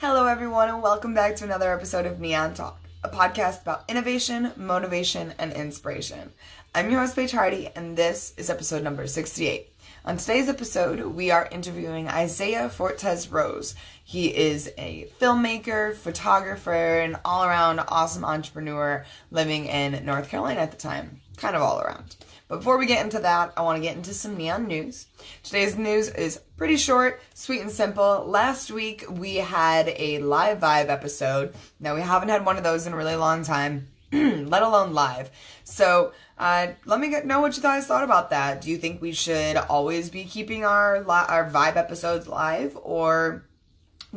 Hello, everyone, and welcome back to another episode of Neon Talk, a podcast about innovation, motivation, and inspiration. I'm your host, Paige Hardy, and this is episode number 68. On today's episode, we are interviewing Isaiah Fortes Rose. He is a filmmaker, photographer, and all around awesome entrepreneur living in North Carolina at the time. Kind of all around. But before we get into that, I want to get into some neon news. Today's news is pretty short, sweet, and simple. Last week, we had a live vibe episode. Now, we haven't had one of those in a really long time, let alone live. So, uh, let me get, know what you guys thought about that. Do you think we should always be keeping our our vibe episodes live, or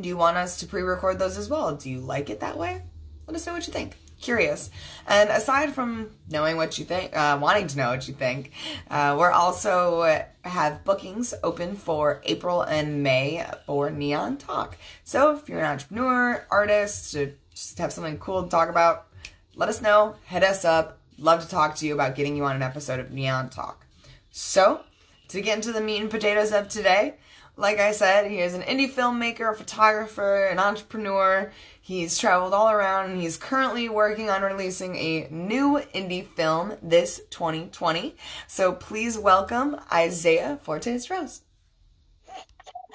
do you want us to pre-record those as well? Do you like it that way? Let us know what you think curious. And aside from knowing what you think, uh, wanting to know what you think, uh, we're also have bookings open for April and May for Neon Talk. So if you're an entrepreneur, artist, just have something cool to talk about, let us know. Hit us up. Love to talk to you about getting you on an episode of Neon Talk. So to get into the meat and potatoes of today, like I said, he is an indie filmmaker, a photographer, an entrepreneur. He's traveled all around and he's currently working on releasing a new indie film this 2020. So please welcome Isaiah Fortes Rose.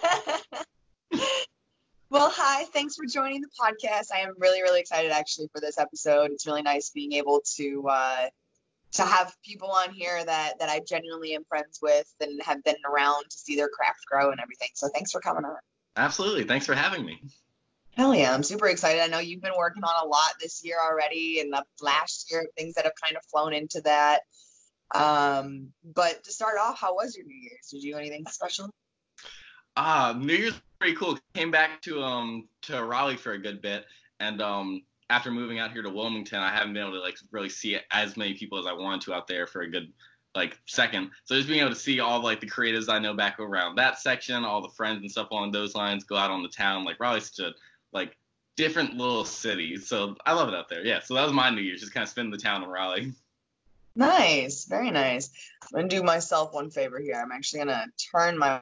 well, hi. Thanks for joining the podcast. I am really, really excited actually for this episode. It's really nice being able to uh, to have people on here that that I genuinely am friends with and have been around to see their craft grow and everything. So thanks for coming on. Absolutely. Thanks for having me. Hell yeah, I'm super excited. I know you've been working on a lot this year already and the last year, things that have kind of flown into that. Um, but to start off, how was your New Year's? Did you do anything special? Ah, uh, New Year's pretty cool. Came back to um to Raleigh for a good bit, and um after moving out here to Wilmington, I haven't been able to like really see as many people as I wanted to out there for a good like second. So just being able to see all like the creatives I know back around that section, all the friends and stuff along those lines, go out on the town. Like Raleigh's such a like different little cities. So I love it out there. Yeah. So that was my New Year's, just kind of spending the town in Raleigh. Nice, very nice. I'm gonna do myself one favor here. I'm actually gonna turn my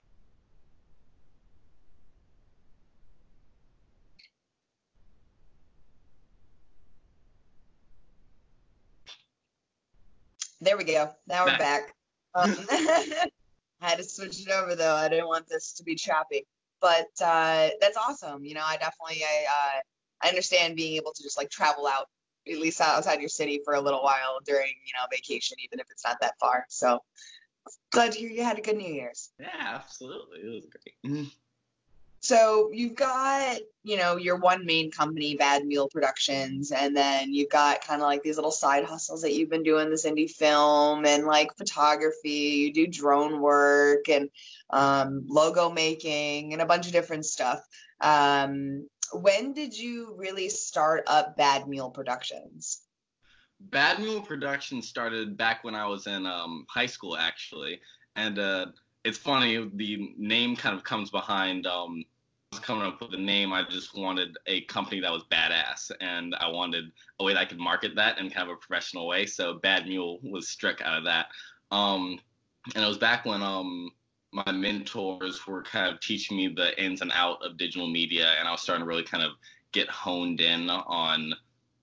There we go. Now we're back. Um, I had to switch it over though. I didn't want this to be choppy, but uh, that's awesome. You know, I definitely I uh, I understand being able to just like travel out at least outside your city for a little while during you know vacation, even if it's not that far. So glad to hear you had a good New Year's. Yeah, absolutely. It was great. So you've got, you know, your one main company, Bad Mule Productions, and then you've got kind of like these little side hustles that you've been doing this indie film and like photography. You do drone work and um, logo making and a bunch of different stuff. Um, when did you really start up Bad Mule Productions? Bad Mule Productions started back when I was in um, high school, actually, and uh, it's funny the name kind of comes behind um, coming up with a name, I just wanted a company that was badass, and I wanted a way that I could market that in kind of a professional way. So Bad Mule was struck out of that. Um, and it was back when um, my mentors were kind of teaching me the ins and out of digital media, and I was starting to really kind of get honed in on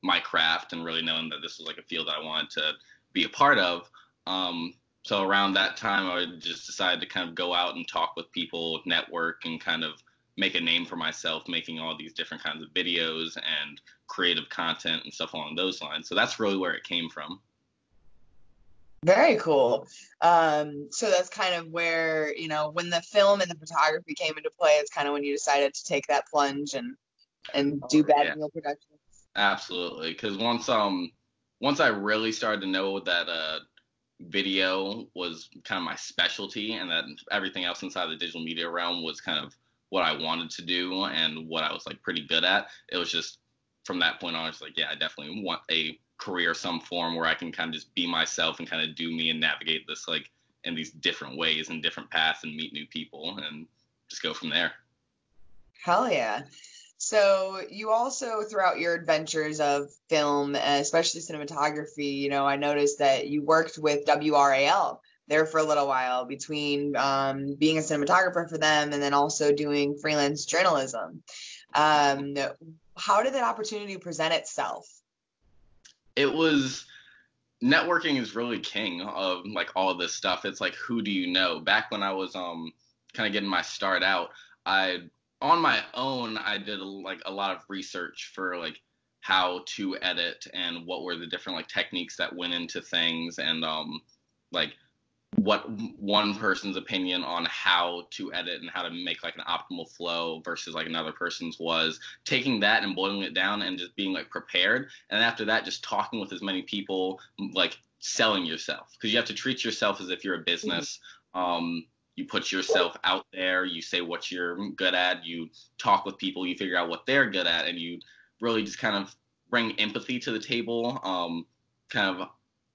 my craft and really knowing that this was like a field that I wanted to be a part of. Um, so around that time, I just decided to kind of go out and talk with people, network, and kind of make a name for myself making all these different kinds of videos and creative content and stuff along those lines. So that's really where it came from. Very cool. Um, so that's kind of where, you know, when the film and the photography came into play, it's kind of when you decided to take that plunge and and do oh, bad yeah. Mule productions. Absolutely. Because once um once I really started to know that uh video was kind of my specialty and that everything else inside the digital media realm was kind of what I wanted to do and what I was like pretty good at. It was just from that point on, it's like, yeah, I definitely want a career some form where I can kind of just be myself and kind of do me and navigate this like in these different ways and different paths and meet new people and just go from there. Hell yeah. So you also throughout your adventures of film, especially cinematography, you know, I noticed that you worked with WRAL there for a little while between um, being a cinematographer for them and then also doing freelance journalism. Um, how did that opportunity present itself? It was networking is really king of like all of this stuff. It's like who do you know? Back when I was um kind of getting my start out, I on my own I did like a lot of research for like how to edit and what were the different like techniques that went into things and um like what one person's opinion on how to edit and how to make like an optimal flow versus like another person's was. Taking that and boiling it down and just being like prepared and after that just talking with as many people like selling yourself. Because you have to treat yourself as if you're a business. Um you put yourself out there you say what you're good at you talk with people you figure out what they're good at and you really just kind of bring empathy to the table um kind of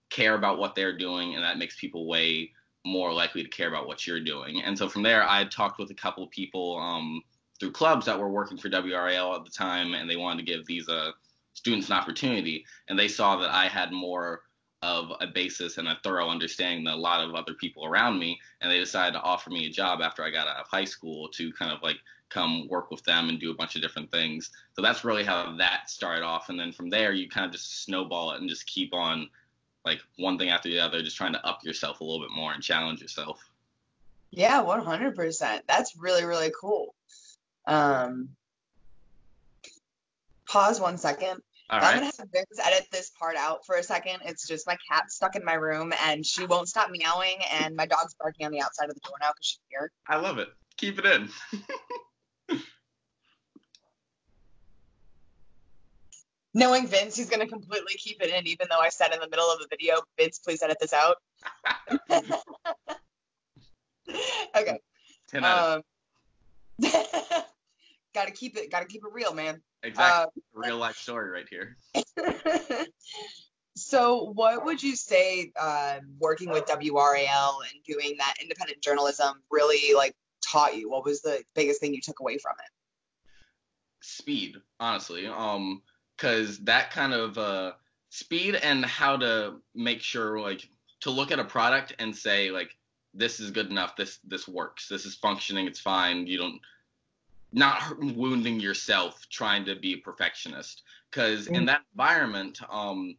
care about what they're doing, and that makes people way more likely to care about what you're doing. And so from there, I talked with a couple of people um, through clubs that were working for WRAL at the time, and they wanted to give these uh, students an opportunity. And they saw that I had more of a basis and a thorough understanding than a lot of other people around me, and they decided to offer me a job after I got out of high school to kind of like come work with them and do a bunch of different things. So that's really how that started off. And then from there, you kind of just snowball it and just keep on like one thing after the other, just trying to up yourself a little bit more and challenge yourself. Yeah, 100%. That's really, really cool. Um, pause one second. I'm gonna have Vince edit this part out for a second. It's just my cat stuck in my room and she won't stop meowing, and my dog's barking on the outside of the door now because she's here. I love it. Keep it in. knowing Vince, he's going to completely keep it in, even though I said in the middle of the video, Vince, please edit this out. okay. Ten Um, gotta keep it, gotta keep it real, man. Exactly. Uh, real life story right here. so, what would you say uh, working with WRAL and doing that independent journalism really like taught you? What was the biggest thing you took away from it? Speed, honestly. Um, because that kind of uh, speed and how to make sure like to look at a product and say like this is good enough. This this works. This is functioning. It's fine. You don't not wounding yourself trying to be a perfectionist. Because in that environment um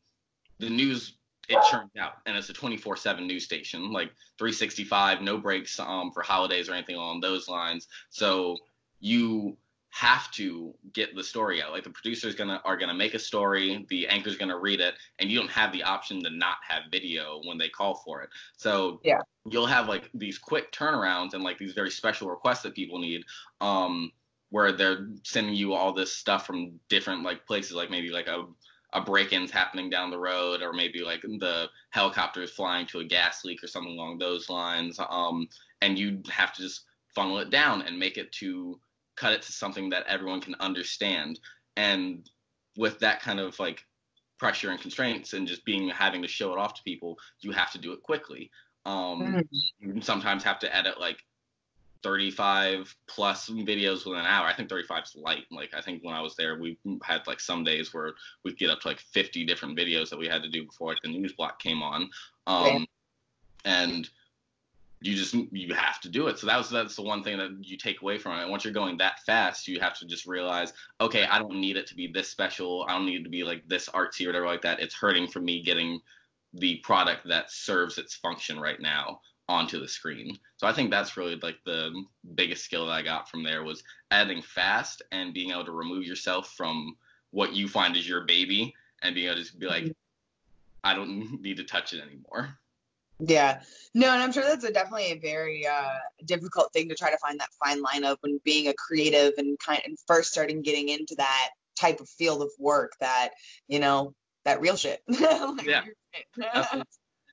the news it churns out and it's a 24/7 news station like 365 no breaks um for holidays or anything along those lines. So you have to get the story out. Like the producers gonna are gonna make a story, the anchor's gonna read it, and you don't have the option to not have video when they call for it. So yeah, you'll have like these quick turnarounds and like these very special requests that people need. Um, where they're sending you all this stuff from different like places, like maybe like a a break-in's happening down the road, or maybe like the helicopter is flying to a gas leak or something along those lines. Um, and you have to just funnel it down and make it to cut it to something that everyone can understand. And with that kind of like pressure and constraints and just being having to show it off to people, you have to do it quickly. Um, mm-hmm. You sometimes have to edit like 35 plus videos within an hour. I think 35 is light. Like I think when I was there, we had like some days where we'd get up to like 50 different videos that we had to do before like the news block came on. Um, And you just you have to do it. So that was that's the one thing that you take away from it. Once you're going that fast, you have to just realize, okay, I don't need it to be this special. I don't need it to be like this artsy or whatever like that. It's hurting for me getting the product that serves its function right now onto the screen. So I think that's really like the biggest skill that I got from there was adding fast and being able to remove yourself from what you find is your baby and being able to just be like, mm-hmm. I don't need to touch it anymore. Yeah. No, and I'm sure that's a definitely a very uh, difficult thing to try to find that fine line of when being a creative and kind of first starting getting into that type of field of work that, you know, that real shit. like yeah.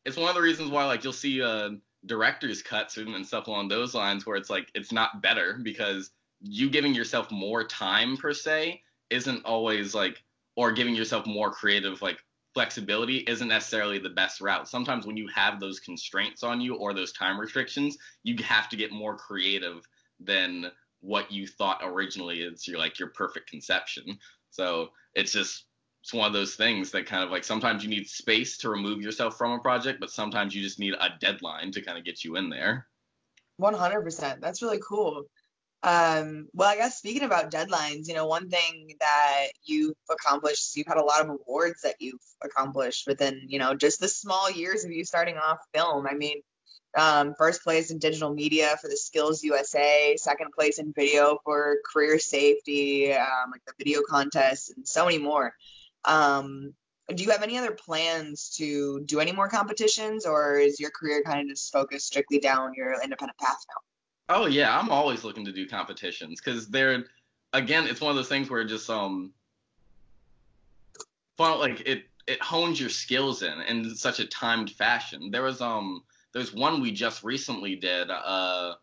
it's one of the reasons why like you'll see uh director's cuts and, and stuff along those lines where it's like it's not better because you giving yourself more time per se isn't always like or giving yourself more creative like flexibility isn't necessarily the best route. Sometimes when you have those constraints on you or those time restrictions, you have to get more creative than what you thought originally is your like your perfect conception. So it's just it's one of those things that kind of like sometimes you need space to remove yourself from a project, but sometimes you just need a deadline to kind of get you in there. 100%. That's really cool. Um, well, I guess speaking about deadlines, you know, one thing that you've accomplished is you've had a lot of awards that you've accomplished within, you know, just the small years of you starting off film. I mean, um, first place in digital media for the Skills USA, second place in video for career safety, um, like the video contest, and so many more. Um, do you have any other plans to do any more competitions, or is your career kind of just focused strictly down your independent path now? Oh yeah, I'm always looking to do competitions because they're again, it's one of those things where it just um, fun like it it hones your skills in in such a timed fashion. There was um there's one we just recently did. Uh,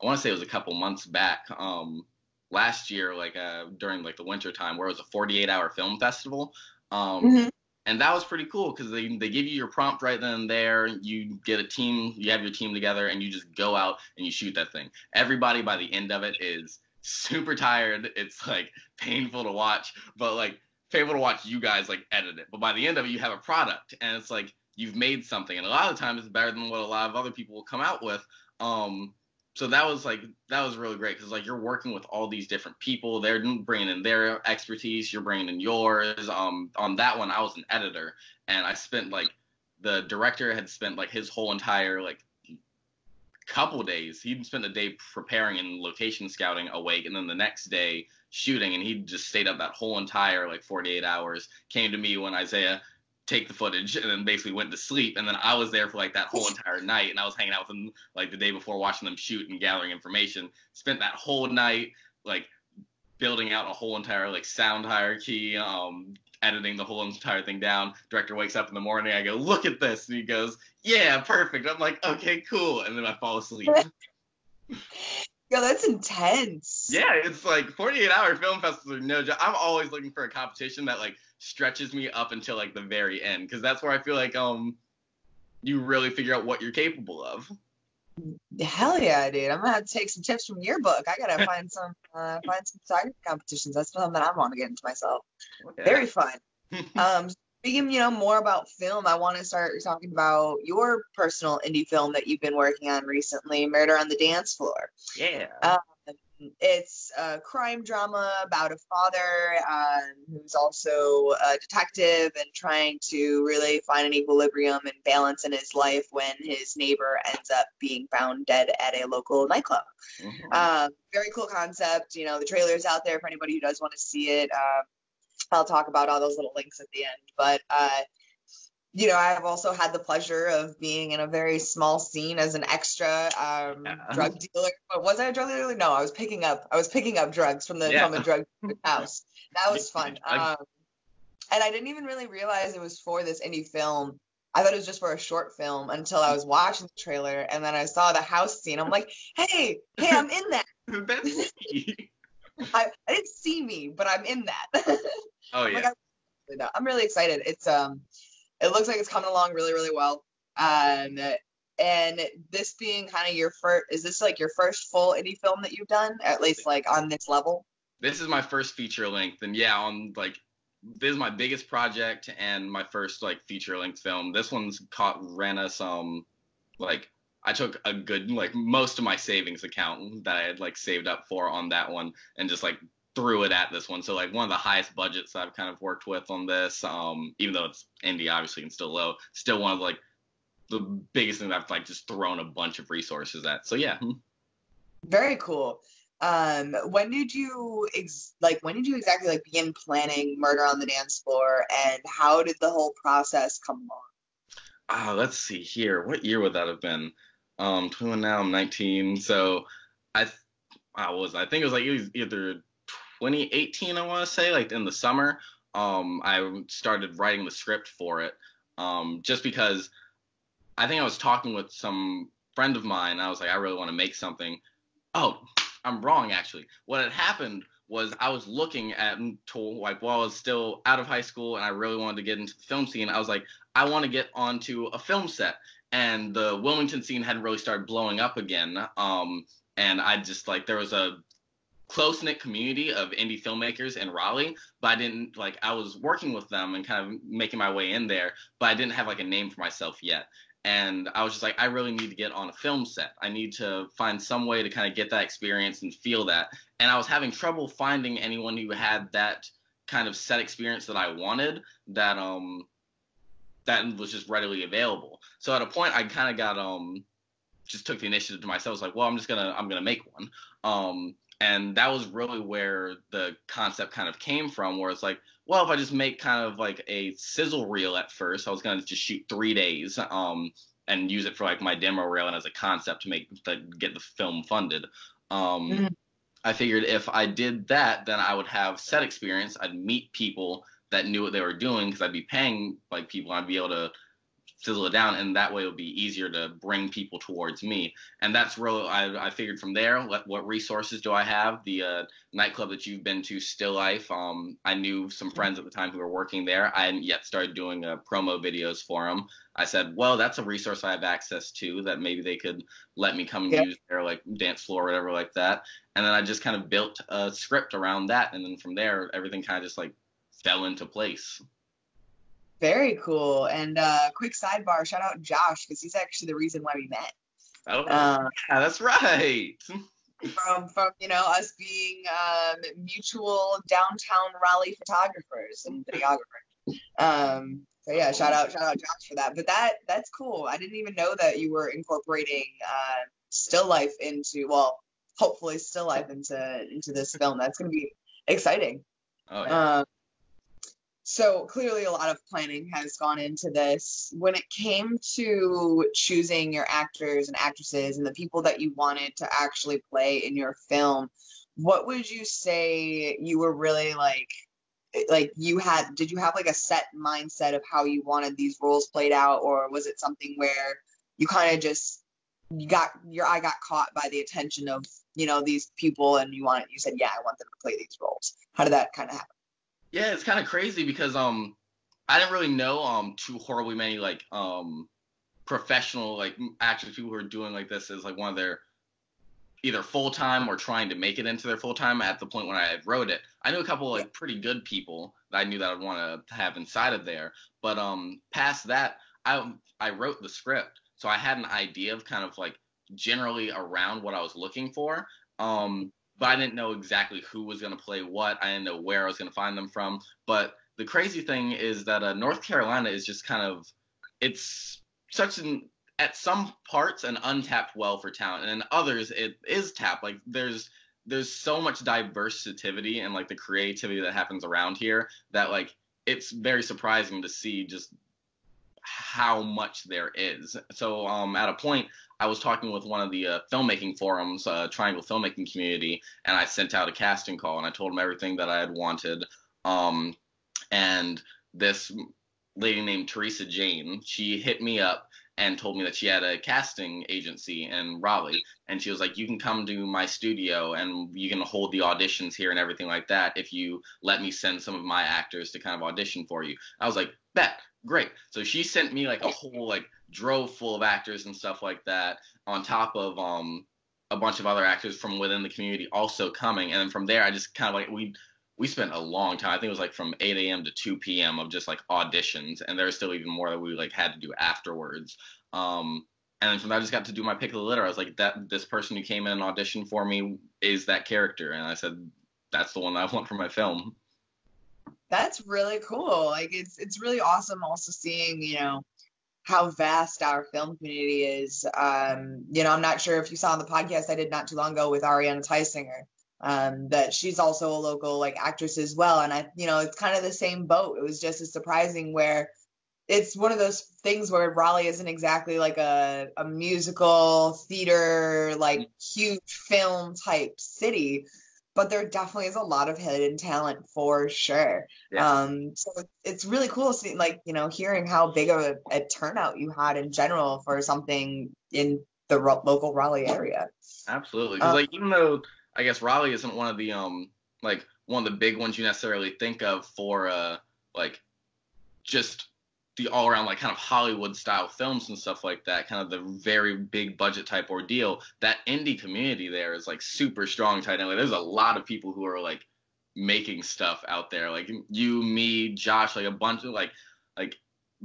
I want to say it was a couple months back. Um, last year, like uh, during like the winter time, where it was a 48 hour film festival. Um, mm-hmm. And that was pretty cool because they, they give you your prompt right then and there. You get a team, you have your team together, and you just go out and you shoot that thing. Everybody by the end of it is super tired. It's like painful to watch, but like painful to watch you guys like edit it. But by the end of it, you have a product, and it's like you've made something. And a lot of times, it's better than what a lot of other people will come out with. Um, so that was like that was really great because like you're working with all these different people. They're bringing in their expertise. You're bringing in yours. Um on that one i was an editor and i spent like the director had spent like his whole entire like couple days. He'd spent a day preparing and location scouting awake and then the next day shooting and he just stayed up that whole entire like 48 hours. Came to me when isaiah take the footage and then basically went to sleep. And then I was there for like that whole entire night and I was hanging out with them like the day before watching them shoot and gathering information. Spent that whole night like building out a whole entire like sound hierarchy um editing the whole entire thing down. Director wakes up in the morning I go look at this. And he goes yeah perfect. I'm like okay cool. And then I fall asleep. Yo, that's intense. Yeah, it's like 48 hour film festivals are no joke. I'm always looking for a competition that like stretches me up until like the very end because that's where I feel like um you really figure out what you're capable of. Hell yeah, dude! I'm gonna have to take some tips from your book. I gotta find some uh, find some side competitions. That's something that I want to get into myself. Okay. Very fun. um, speaking, you know, more about film, I want to start talking about your personal indie film that you've been working on recently, Murder on the Dance Floor. Yeah. Um, it's a crime drama about a father um, who's also a detective and trying to really find an equilibrium and balance in his life when his neighbor ends up being found dead at a local nightclub. Mm-hmm. Um, very cool concept. You know, the trailer's out there for anybody who does want to see it. Um, I'll talk about all those little links at the end. But uh, you know, I've also had the pleasure of being in a very small scene as an extra um, yeah. drug dealer. But was I a drug dealer? No, I was picking up. I was picking up drugs from the yeah. from a drug house. That was fun. Um, and I didn't even really realize it was for this indie film. I thought it was just for a short film until I was watching the trailer, and then I saw the house scene. I'm like, hey, hey, I'm in that. That's I, I didn't see me, but I'm in that. oh yeah. Like, I'm really excited. It's um it looks like it's coming along really, really well. Um, and this being kind of your first, is this like your first full indie film that you've done, at least like on this level? This is my first feature length, and yeah, on like this is my biggest project and my first like feature length film. This one's caught ran us um like I took a good like most of my savings account that I had like saved up for on that one and just like threw it at this one. So like one of the highest budgets I've kind of worked with on this, um, even though it's indie obviously and still low, still one of like the biggest things I've like just thrown a bunch of resources at. So yeah. Very cool. Um, when did you ex- like when did you exactly like begin planning Murder on the Dance Floor and how did the whole process come along? Ah, let's see here. What year would that have been? Um, 21 now, I'm 19. So I, I was, I think it was like it was either 2018, I want to say, like in the summer, um, I started writing the script for it. Um, just because I think I was talking with some friend of mine. I was like, I really want to make something. Oh, I'm wrong actually. What had happened was I was looking at to, like while I was still out of high school and I really wanted to get into the film scene. I was like, I want to get onto a film set, and the Wilmington scene hadn't really started blowing up again. Um, and I just like there was a close knit community of indie filmmakers in Raleigh, but I didn't like I was working with them and kind of making my way in there, but I didn't have like a name for myself yet. And I was just like, I really need to get on a film set. I need to find some way to kind of get that experience and feel that. And I was having trouble finding anyone who had that kind of set experience that I wanted that um that was just readily available. So at a point I kind of got um just took the initiative to myself. I was like, well, I'm just gonna I'm gonna make one. Um and that was really where the concept kind of came from where it's like well if i just make kind of like a sizzle reel at first i was going to just shoot three days um, and use it for like my demo reel and as a concept to make to get the film funded. Um, mm-hmm. i figured if i did that then i would have set experience. I'd meet people that knew what they were doing because i'd be paying like people. I'd be able to fizzle it down, and that way it'll be easier to bring people towards me. And that's really I, I figured from there. What, what resources do I have? The uh, nightclub that you've been to, Still Life. Um, I knew some friends at the time who were working there. I hadn't yet started doing uh, promo videos for them. I said, well, that's a resource I have access to that maybe they could let me come and yeah. use their like dance floor or whatever like that. And then I just kind of built a script around that, and then from there everything kind of just like fell into place. Very cool. And uh, quick sidebar, shout out Josh because he's actually the reason why we met. Oh, uh, yeah, that's right. from from you know us being um, mutual downtown Raleigh photographers and videographers. Um, so yeah, shout out shout out Josh for that. But that that's cool. I didn't even know that you were incorporating uh, still life into well, hopefully still life into into this film. That's gonna be exciting. Oh yeah. Um, so clearly a lot of planning has gone into this. When it came to choosing your actors and actresses and the people that you wanted to actually play in your film, what would you say you were really like like you had did you have like a set mindset of how you wanted these roles played out? Or was it something where you kind of just you got your eye got caught by the attention of you know these people and you wanted you said yeah I want them to play these roles. How did that kind of happen yeah, it's kind of crazy because um I didn't really know um too horribly many like um professional like actors people who are doing like this as like one of their either full time or trying to make it into their full time at the point when I wrote it. I knew a couple like pretty good people that I knew that I'd want to have inside of there, but um past that I I wrote the script, so I had an idea of kind of like generally around what I was looking for. Um but I didn't know exactly who was going to play what. I didn't know where I was going to find them from. But the crazy thing is that uh, North Carolina is just kind of it's such an at some parts an untapped well for talent, and in others it is tapped. Like there's there's so much diversity and like the creativity that happens around here that like it's very surprising to see just how much there is. So um, at a point, I was talking with one of the uh, filmmaking forums, uh, Triangle Filmmaking Community, and I sent out a casting call and I told them everything that I had wanted. Um, and this lady named Teresa Jane, she hit me up and told me that she had a casting agency in Raleigh. And she was like, You can come to my studio and you can hold the auditions here and everything like that if you let me send some of my actors to kind of audition for you. I was like, Bet, great. So she sent me like a whole like drove full of actors and stuff like that, on top of um a bunch of other actors from within the community also coming. And then from there, I just kind of like we we spent a long time. I think it was like from 8 a.m. to 2 p.m. of just like auditions, and there was still even more that we like had to do afterwards. Um, and then from there, I just got to do my pick of the litter. I was like, that this person who came in and auditioned for me is that character, and I said, that's the one I want for my film. That's really cool. Like it's it's really awesome also seeing you know how vast our film community is. Um, you know, I'm not sure if you saw on the podcast I did not too long ago with Ariana Tysinger, um, that she's also a local like actress as well. And I, you know, it's kind of the same boat. It was just as surprising where it's one of those things where Raleigh isn't exactly like a, a musical theater, like huge film type city but there definitely is a lot of hidden talent for sure. Yeah. Um, so it's really cool seeing, like, you know, hearing how big of a, a turnout you had in general for something in the ro- local Raleigh area. Absolutely, because um, like even though I guess Raleigh isn't one of the um like one of the big ones you necessarily think of for uh like just the all around like kind of Hollywood style films and stuff like that, kind of the very big budget type ordeal, that indie community there is like super strong tight end. Like there's a lot of people who are like making stuff out there. Like you, me, Josh, like a bunch of like like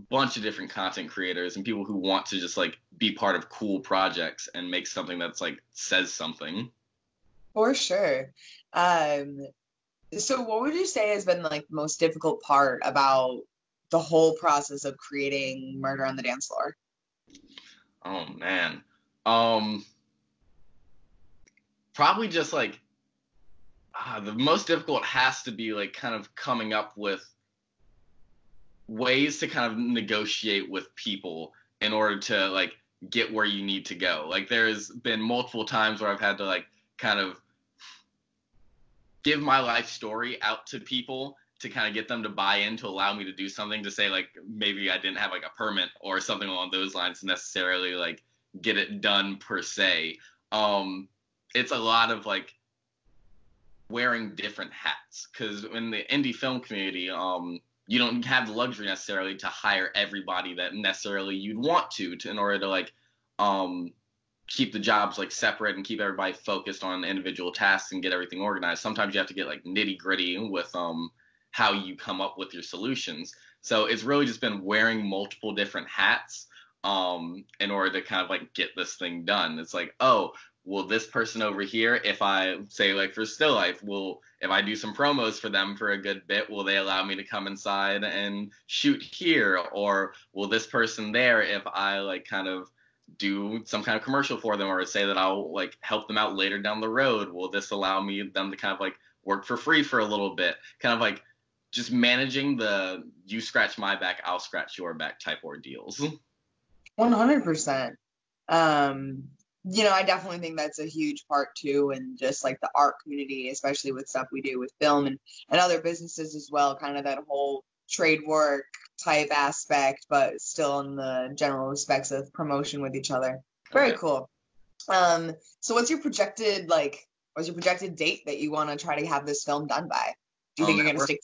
bunch of different content creators and people who want to just like be part of cool projects and make something that's like says something. For sure. Um so what would you say has been like the most difficult part about the whole process of creating Murder on the Dance Floor? Oh man. Um probably just like uh, the most difficult has to be like kind of coming up with ways to kind of negotiate with people in order to like get where you need to go. Like there's been multiple times where I've had to like kind of give my life story out to people to kind of get them to buy in to allow me to do something to say like maybe I didn't have like a permit or something along those lines necessarily like get it done per se. Um it's a lot of like wearing different hats because in the indie film community um you don't have the luxury necessarily to hire everybody that necessarily you'd want to, to in order to like um keep the jobs like separate and keep everybody focused on individual tasks and get everything organized. Sometimes you have to get like nitty gritty with um how you come up with your solutions. So it's really just been wearing multiple different hats um in order to kind of like get this thing done. It's like, oh, will this person over here, if I say like for Still Life, will if I do some promos for them for a good bit, will they allow me to come inside and shoot here? Or will this person there, if I like kind of do some kind of commercial for them or say that I'll like help them out later down the road, will this allow me them to kind of like work for free for a little bit? Kind of like just managing the you scratch my back, I'll scratch your back type ordeals. 100%. Um, you know, I definitely think that's a huge part too, and just like the art community, especially with stuff we do with film and, and other businesses as well, kind of that whole trade work type aspect, but still in the general respects of promotion with each other. Very cool. Um, so what's your projected like what's your projected date that you want to try to have this film done by? Do you think um, you're gonna stick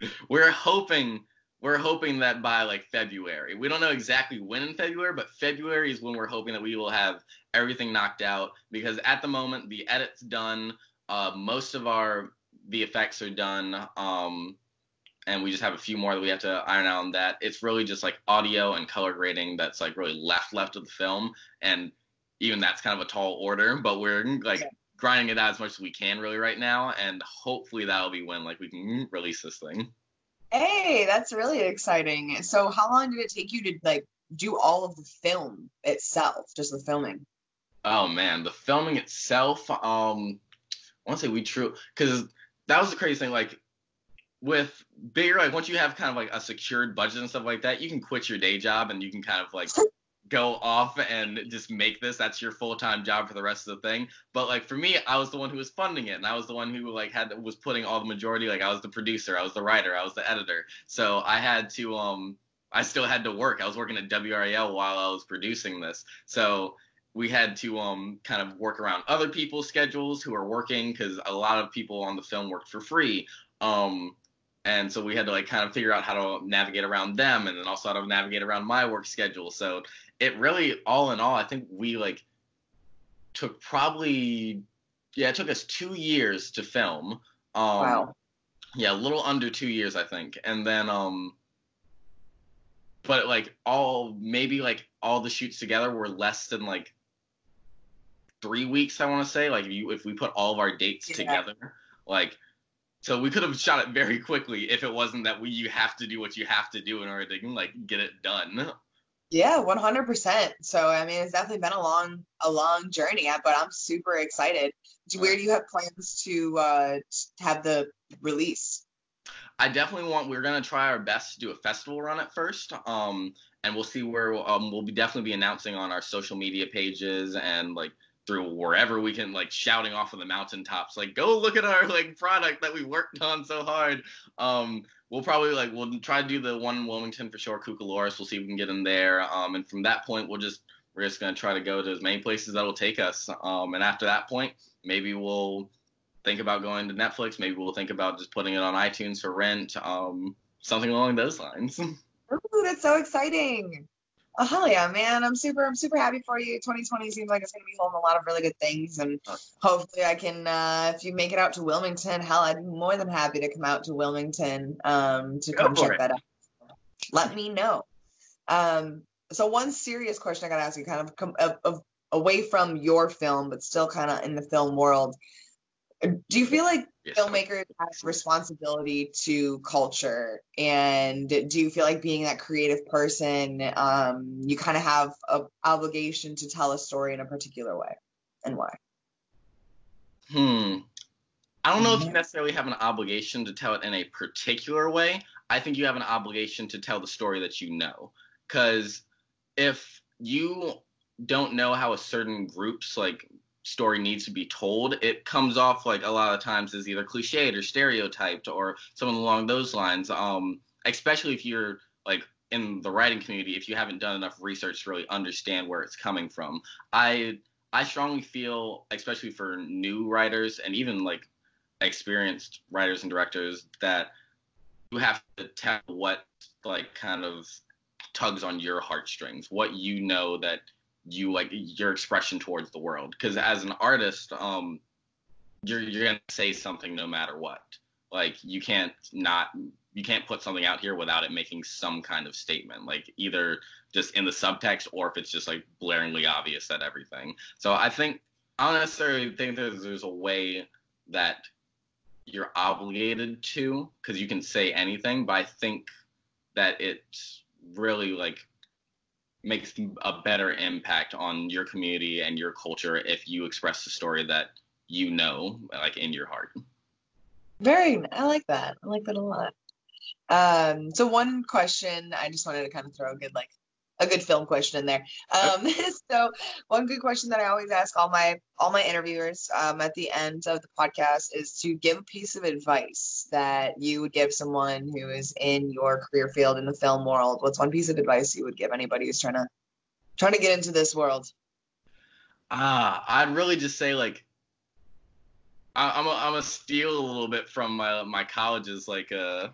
we're hoping we're hoping that by like February. We don't know exactly when in February, but February is when we're hoping that we will have everything knocked out because at the moment the edit's done, uh, most of our the effects are done, um, and we just have a few more that we have to iron out on that. It's really just like audio and color grading that's like really left left of the film, and even that's kind of a tall order, but we're like. grinding it out as much as we can really right now and hopefully that'll be when like we can release this thing Hey, that's really exciting. So how long did it take you to like do all of the film itself, just the filming? Oh man, the filming itself, um I want to say we true because that was the crazy thing. Like with bigger, like once you have kind of like a secured budget and stuff like that, you can quit your day job and you can kind of like go off and just make this. That's your full-time job for the rest of the thing. But like for me i was the one who was funding it and i was the one who like had was putting all the majority like i was the producer i was the writer i was the editor. So i had to um i still had to work. I was working at wral while i was producing this. So we had to um kind of work around other people's schedules who are working because a lot of people on the film worked for free. Um and so we had to like kind of figure out how to navigate around them and then also how to navigate around my work schedule so it really all in all, I think we like took probably yeah, it took us two years to film. Um, wow. Yeah, a little under two years, I think, and then um, but like all maybe like all the shoots together were less than like three weeks. I want to say like if you if we put all of our dates yeah. together, like so we could have shot it very quickly if it wasn't that we you have to do what you have to do in order to like get it done. Yeah, 100%. So, I mean, it's definitely been a long, a long journey, but I'm super excited. Where do you have plans to, uh, have the release? I definitely want. We're gonna try our best to do a festival run at first, um, and we'll see where um, we'll be definitely be announcing on our social media pages and like through wherever we can, like shouting off of the mountaintops, like go look at our like product that we worked on so hard. Um, we'll probably like we'll try to do the one in Wilmington for sure, Cucalorus. We'll see if we can get in there. Um, and from that point, we'll just we're just gonna try to go to as many places that'll take us. Um, and after that point, maybe we'll think about going to Netflix. Maybe we'll think about just putting it on iTunes for rent. Um, something along those lines. Ooh, that's so exciting. Oh hell yeah, man! I'm super, I'm super happy for you. 2020 seems like it's gonna be holding a lot of really good things, and hopefully I can. Uh, if you make it out to Wilmington, hell, I'd be more than happy to come out to Wilmington um, to Go come check it. that out. Let me know. Um, so one serious question I gotta ask you, kind of come of, of, away from your film, but still kind of in the film world. Do you feel like Yes. filmmakers have responsibility to culture and do you feel like being that creative person um, you kind of have an obligation to tell a story in a particular way and why Hmm. I don't know if you Mhm. necessarily have an obligation to tell it in a particular way. I think you have an obligation to tell the story that you know. Because if you don't know how a certain group's like story needs to be told, it comes off like a lot of times as either cliched or stereotyped or something along those lines. Um, especially if you're like in the writing community, if you haven't done enough research to really understand where it's coming from. I I strongly feel, especially for new writers and even like experienced writers and directors, that you have to tell what like kind of tugs on your heartstrings, what you know that you like your expression towards the world. Because as an artist, um, you're you're gonna say something no matter what. Like you can't not you can't put something out here without it making some kind of statement, like either just in the subtext or if it's just like blaringly obvious at everything. So I think I don't necessarily think that there's a way that you're obligated to because you can say anything, but I think that it really like makes a better impact on your community and your culture if you express the story that you know like in your heart. very i like that i like that a lot um, so one question i just wanted to kind of throw a good like a good film question in there. Um, so one good question that i always ask all my all my interviewers um, at the end of the podcast is to give a piece of advice that you would give someone who is in your career field in the film world. What's one piece of advice you would give anybody who's trying to trying to get into this world? Ah, I'd really just say like I, I'm a, I'm a steal a little bit from my my college's like uh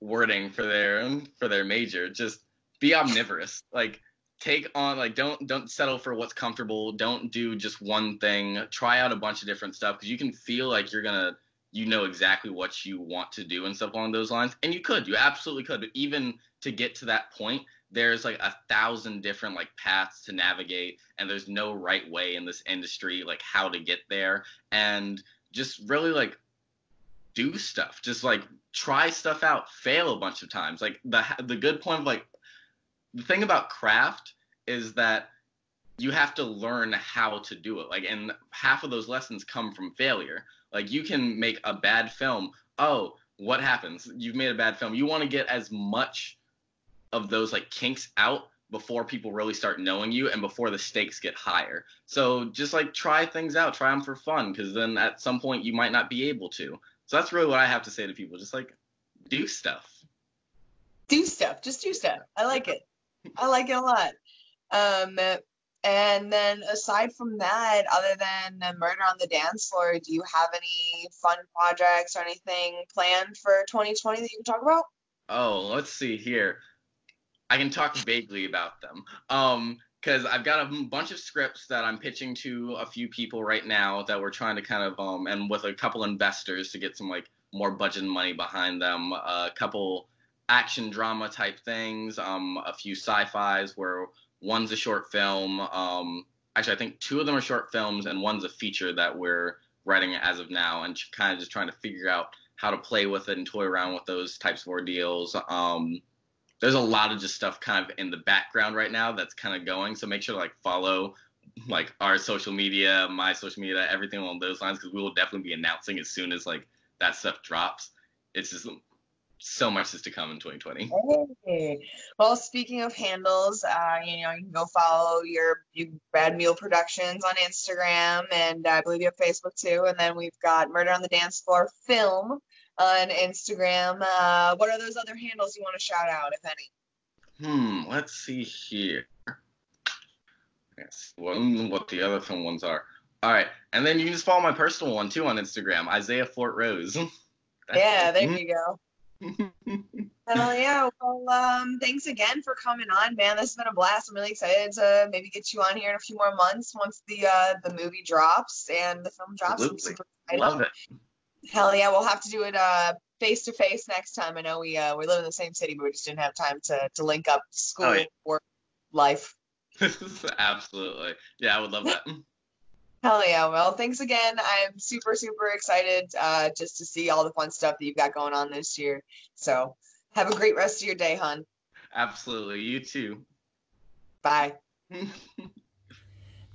wording for their for their major. Just be omnivorous. Like take on like don't don't settle for what's comfortable. Don't do just one thing. Try out a bunch of different stuff because you can feel like you're gonna you know exactly what you want to do and stuff along those lines. And you could, you absolutely could. But even to get to that point, there's like a thousand different like paths to navigate and there's no right way in this industry like how to get there and just really like do stuff just like try stuff out fail a bunch of times like the the good point of like the thing about craft is that you have to learn how to do it. Like and half of those lessons come from failure. Like you can make a bad film. Oh what happens? You've made a bad film. You want to get as much of those like kinks out before people really start knowing you and before the stakes get higher. So just like try things out, try them for fun, because then at some point you might not be able to. So that's really what I have to say to people. Just like do stuff. do stuff. Just do stuff. I like it i like it a lot um and then aside from that other than uh, murder on the dance floor do you have any fun projects or anything planned for 2020 that you can talk about Oh, let's see here. I can talk vaguely about them. Um, because I've got a bunch of scripts that I'm pitching to a few people right now that we're trying to kind of um and with a couple investors to get some like more budget money behind them. a couple action drama type things. Um, a few sci-fi's where one's a short film. Um, actually, I think two of them are short films and one's a feature that we're writing as of now and kind of just trying to figure out how to play with it and toy around with those types of ordeals. Um, there's a lot of just stuff kind of in the background right now that's kind of going. So make sure to like follow like our social media, my social media, everything along those lines, because we will definitely be announcing as soon as like that stuff drops. It's just so much is to come in 2020. Hey. Well, speaking of handles, uh, you know, you can go follow your, your Bad Mule Productions on Instagram, and I believe you have Facebook too. And then we've got Murder on the Dance Floor Film on Instagram. Uh, what are those other handles you want to shout out, if any? Hmm, let's see here. Yes, one what the other film ones are. All right, and then you can just follow my personal one too on Instagram, Isaiah Fort Rose. Yeah, there you go. Hell yeah. Well, um, thanks again for coming on, man. This has been a blast. I'm really excited to maybe get you on here in a few more months once the uh, the movie drops and the film drops. Absolutely. Love it. Hell yeah, we'll have to do it uh face to face next time. I know we uh we live in the same city, but we just didn't have time to to link up school, oh, yeah. work, life. Absolutely. Yeah, I would love that. Hell yeah. Well, thanks again. I'm super, super excited uh, just to see all the fun stuff that you've got going on this year. So have a great rest of your day, hon. Absolutely. You too. Bye.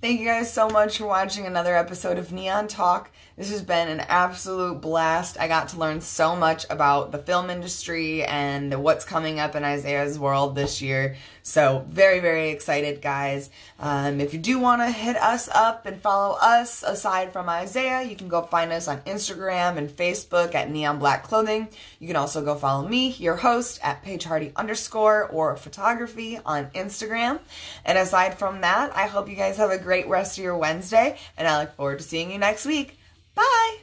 Thank you guys so much for watching another episode of Neon Talk. This has been an absolute blast. I got to learn so much about the film industry and what's coming up in Isaiah's world this year. So, very, very excited, guys. Um, if you do want to hit us up and follow us aside from Isaiah, you can go find us on Instagram and Facebook at Neon Black Clothing. You can also go follow me, your host, at Paige Hardy underscore or photography on Instagram. And aside from that, I hope you guys have a great rest of your Wednesday, and I look forward to seeing you next week. Bye!